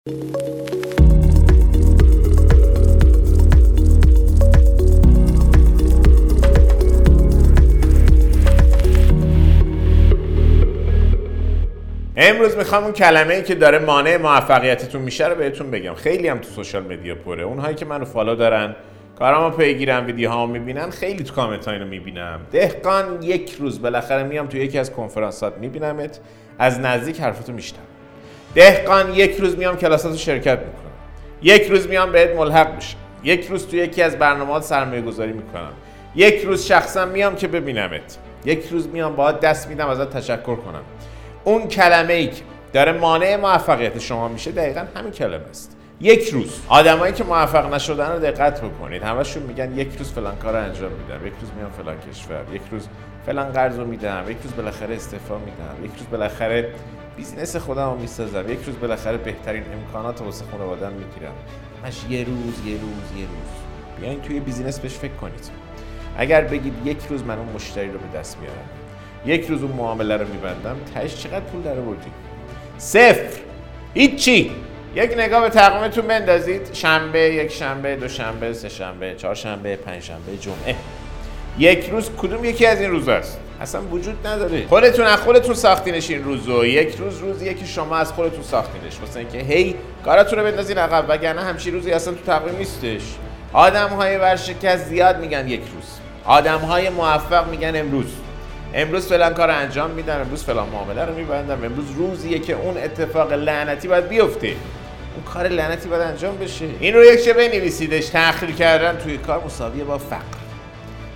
امروز می‌خوام اون کلمه ای که داره مانع موفقیتتون میشه رو بهتون بگم. خیلی هم تو social media پره. اونهایی که منو follow دارن کارامو پیگیرن ویدیوهامو می‌بینن خیلی تو کامنت اینو می‌بینم. دهقان یک روز بالاخره میام تو یکی از کنفرانسات میبینمت. از نزدیک حرفتو میشنم دهقان یک روز میام کلاساتو شرکت می‌کنم. یک روز میام بهت ملحق میشم. یک روز تو یکی از برنامه‌ها سرمایه گذاری می‌کنم. یک روز شخصا میام که ببینمت. یک روز میام باهات دست میدم ازت تشکر کنم. اون کلمه ای که داره مانع موفقیت شما میشه دقیقا همین کلمه است. یک روز. آدمایی که موفق نشدن رو دقت بکنید. همشون میگن یک روز فلان کار رو انجام میدم یک روز میام فلان کشور یک روز فلان قرض رو میدم یک روز بالاخره استعفا میدم یک روز بالاخره business خودم رو می‌سازم یک روز بالاخره بهترین امکانات واسه خانواده‌ام می‌گیرم. همش یه روز یه روز یه روز. بیاین توی business بهش فکر کنید. اگر بگید یک روز من اون مشتری رو به دست میارم یک روز اون معامله رو میبندم تهش چقدر پول در آوردی؟ صفر. هیچی. یک نگاه به تقویمتون بندازید. شنبه یک شنبه دو شنبه سه شنبه چهار شنبه پنج شنبه جمعه. یک روز کدوم یکی از این روزاست اصلا وجود نداره. خودتون از خودتون ساختینش این روزو یک روز روز یکی شما از خودتون ساختینش. واسه اینکه هی کاراتون رو بندازین عقب وگرنه همچین روزی اصلا تو تقویم نیستش. آدم های ورشکست زیاد میگن یک روز. آدم های موفق میگن امروز. امروز فلان کار انجام میدم امروز فلان معامله رو میبندم امروز روزیه که اون اتفاق لعنتی باید بیفته. اون کار لعنتی باید انجام بشه. این رو یک چه بنویسیدش. تأخیر کردن توی کار مساویه با فقر.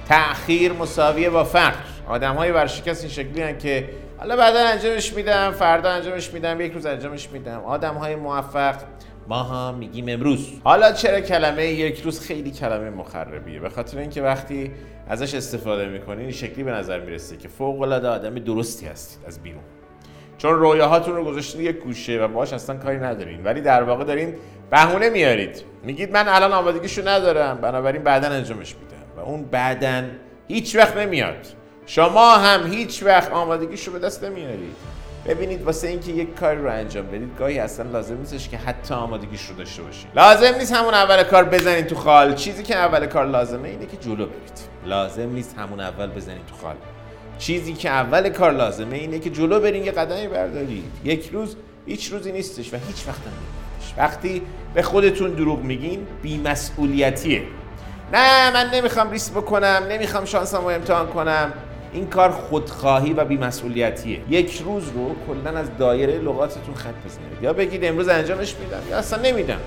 تأخیر مساویه با فقر. آدم های ورشکست این شکلی هن که حالا بعدا انجامش میدم فردا انجامش میدم یک روز انجامش میدم. آدم های موفق ما هم میگیم امروز. حالا چرا کلمه یک روز خیلی کلمه مخربیه؟ به خاطر اینکه وقتی ازش استفاده می‌کنین این شکلی به نظر می‌رسه که فوق العاده آدم درستی هستید از بیرون. چون رویاهاتون رو گذاشتین یک گوشه و باش اصلا کاری ندارین. ولی در واقع دارین بهونه میارید. میگید من الان آمادگیشو ندارم. بنابراین بعدا انجامش میدم. و اون بعدا هیچ وقت نمیاد. شما هم هیچ وقت آمادگیشو به دست نمیارید. ببینید واسه اینکه یک کاری رو انجام بدید گاهی اصلا لازم نیستش که حتی آمادگیش رو داشته باشید. لازم نیست همون اول کار بزنید تو خال. چیزی که اول کار لازمه اینه که جلو برید. لازم نیست همون اول بزنید تو خال. چیزی که اول کار لازمه اینه که جلو برین یه قدمی بردارید یک روز هیچ روزی نیستش و هیچ وقت نمیادش وقتی به خودتون دروغ میگین بیمسئولیتیه. نه من نمی‌خوام ریسک بکنم نمی‌خوام شانسمو امتحان کنم. این کار خودخواهی و بیمسئولیتیه. یک روز رو کلا از دایره لغاتتون خط بزنید. یا بگید امروز انجامش میدم یا اصلا نمیدم.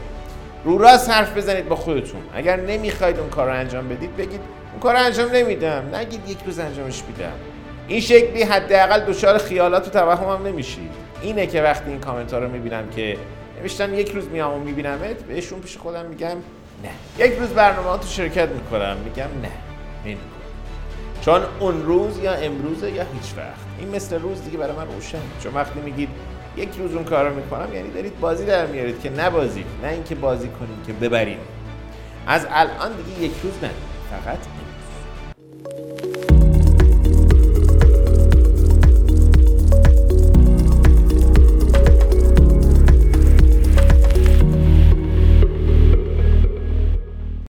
رو راست حرف بزنید با خودتون. اگر نمی‌خواید اون کار رو انجام بدید بگید اون کار رو انجام نمیدم. نگید یک روز انجامش میدم. این شکلی حداقل دچار خیالات و توهم هم نمیشید اینه که وقتی این کامنت ها رو می‌بینم که نوشتن یک روز میام و میبینمت بهشون پیش خودم میگم نه. یک روز برنامه تو شرکت می‌کنم میگم نه. نمی‌کنم. چون اون روز یا امروزه یا هیچ وقت. این مثل روز دیگه برای من روشن. چون وقتی میگید یک روز اون کار رو می‌کنم یعنی دارید بازی در میارید که نبازید نه اینکه بازی کنید که ببرید. از الان دیگه یک روز نه. فقط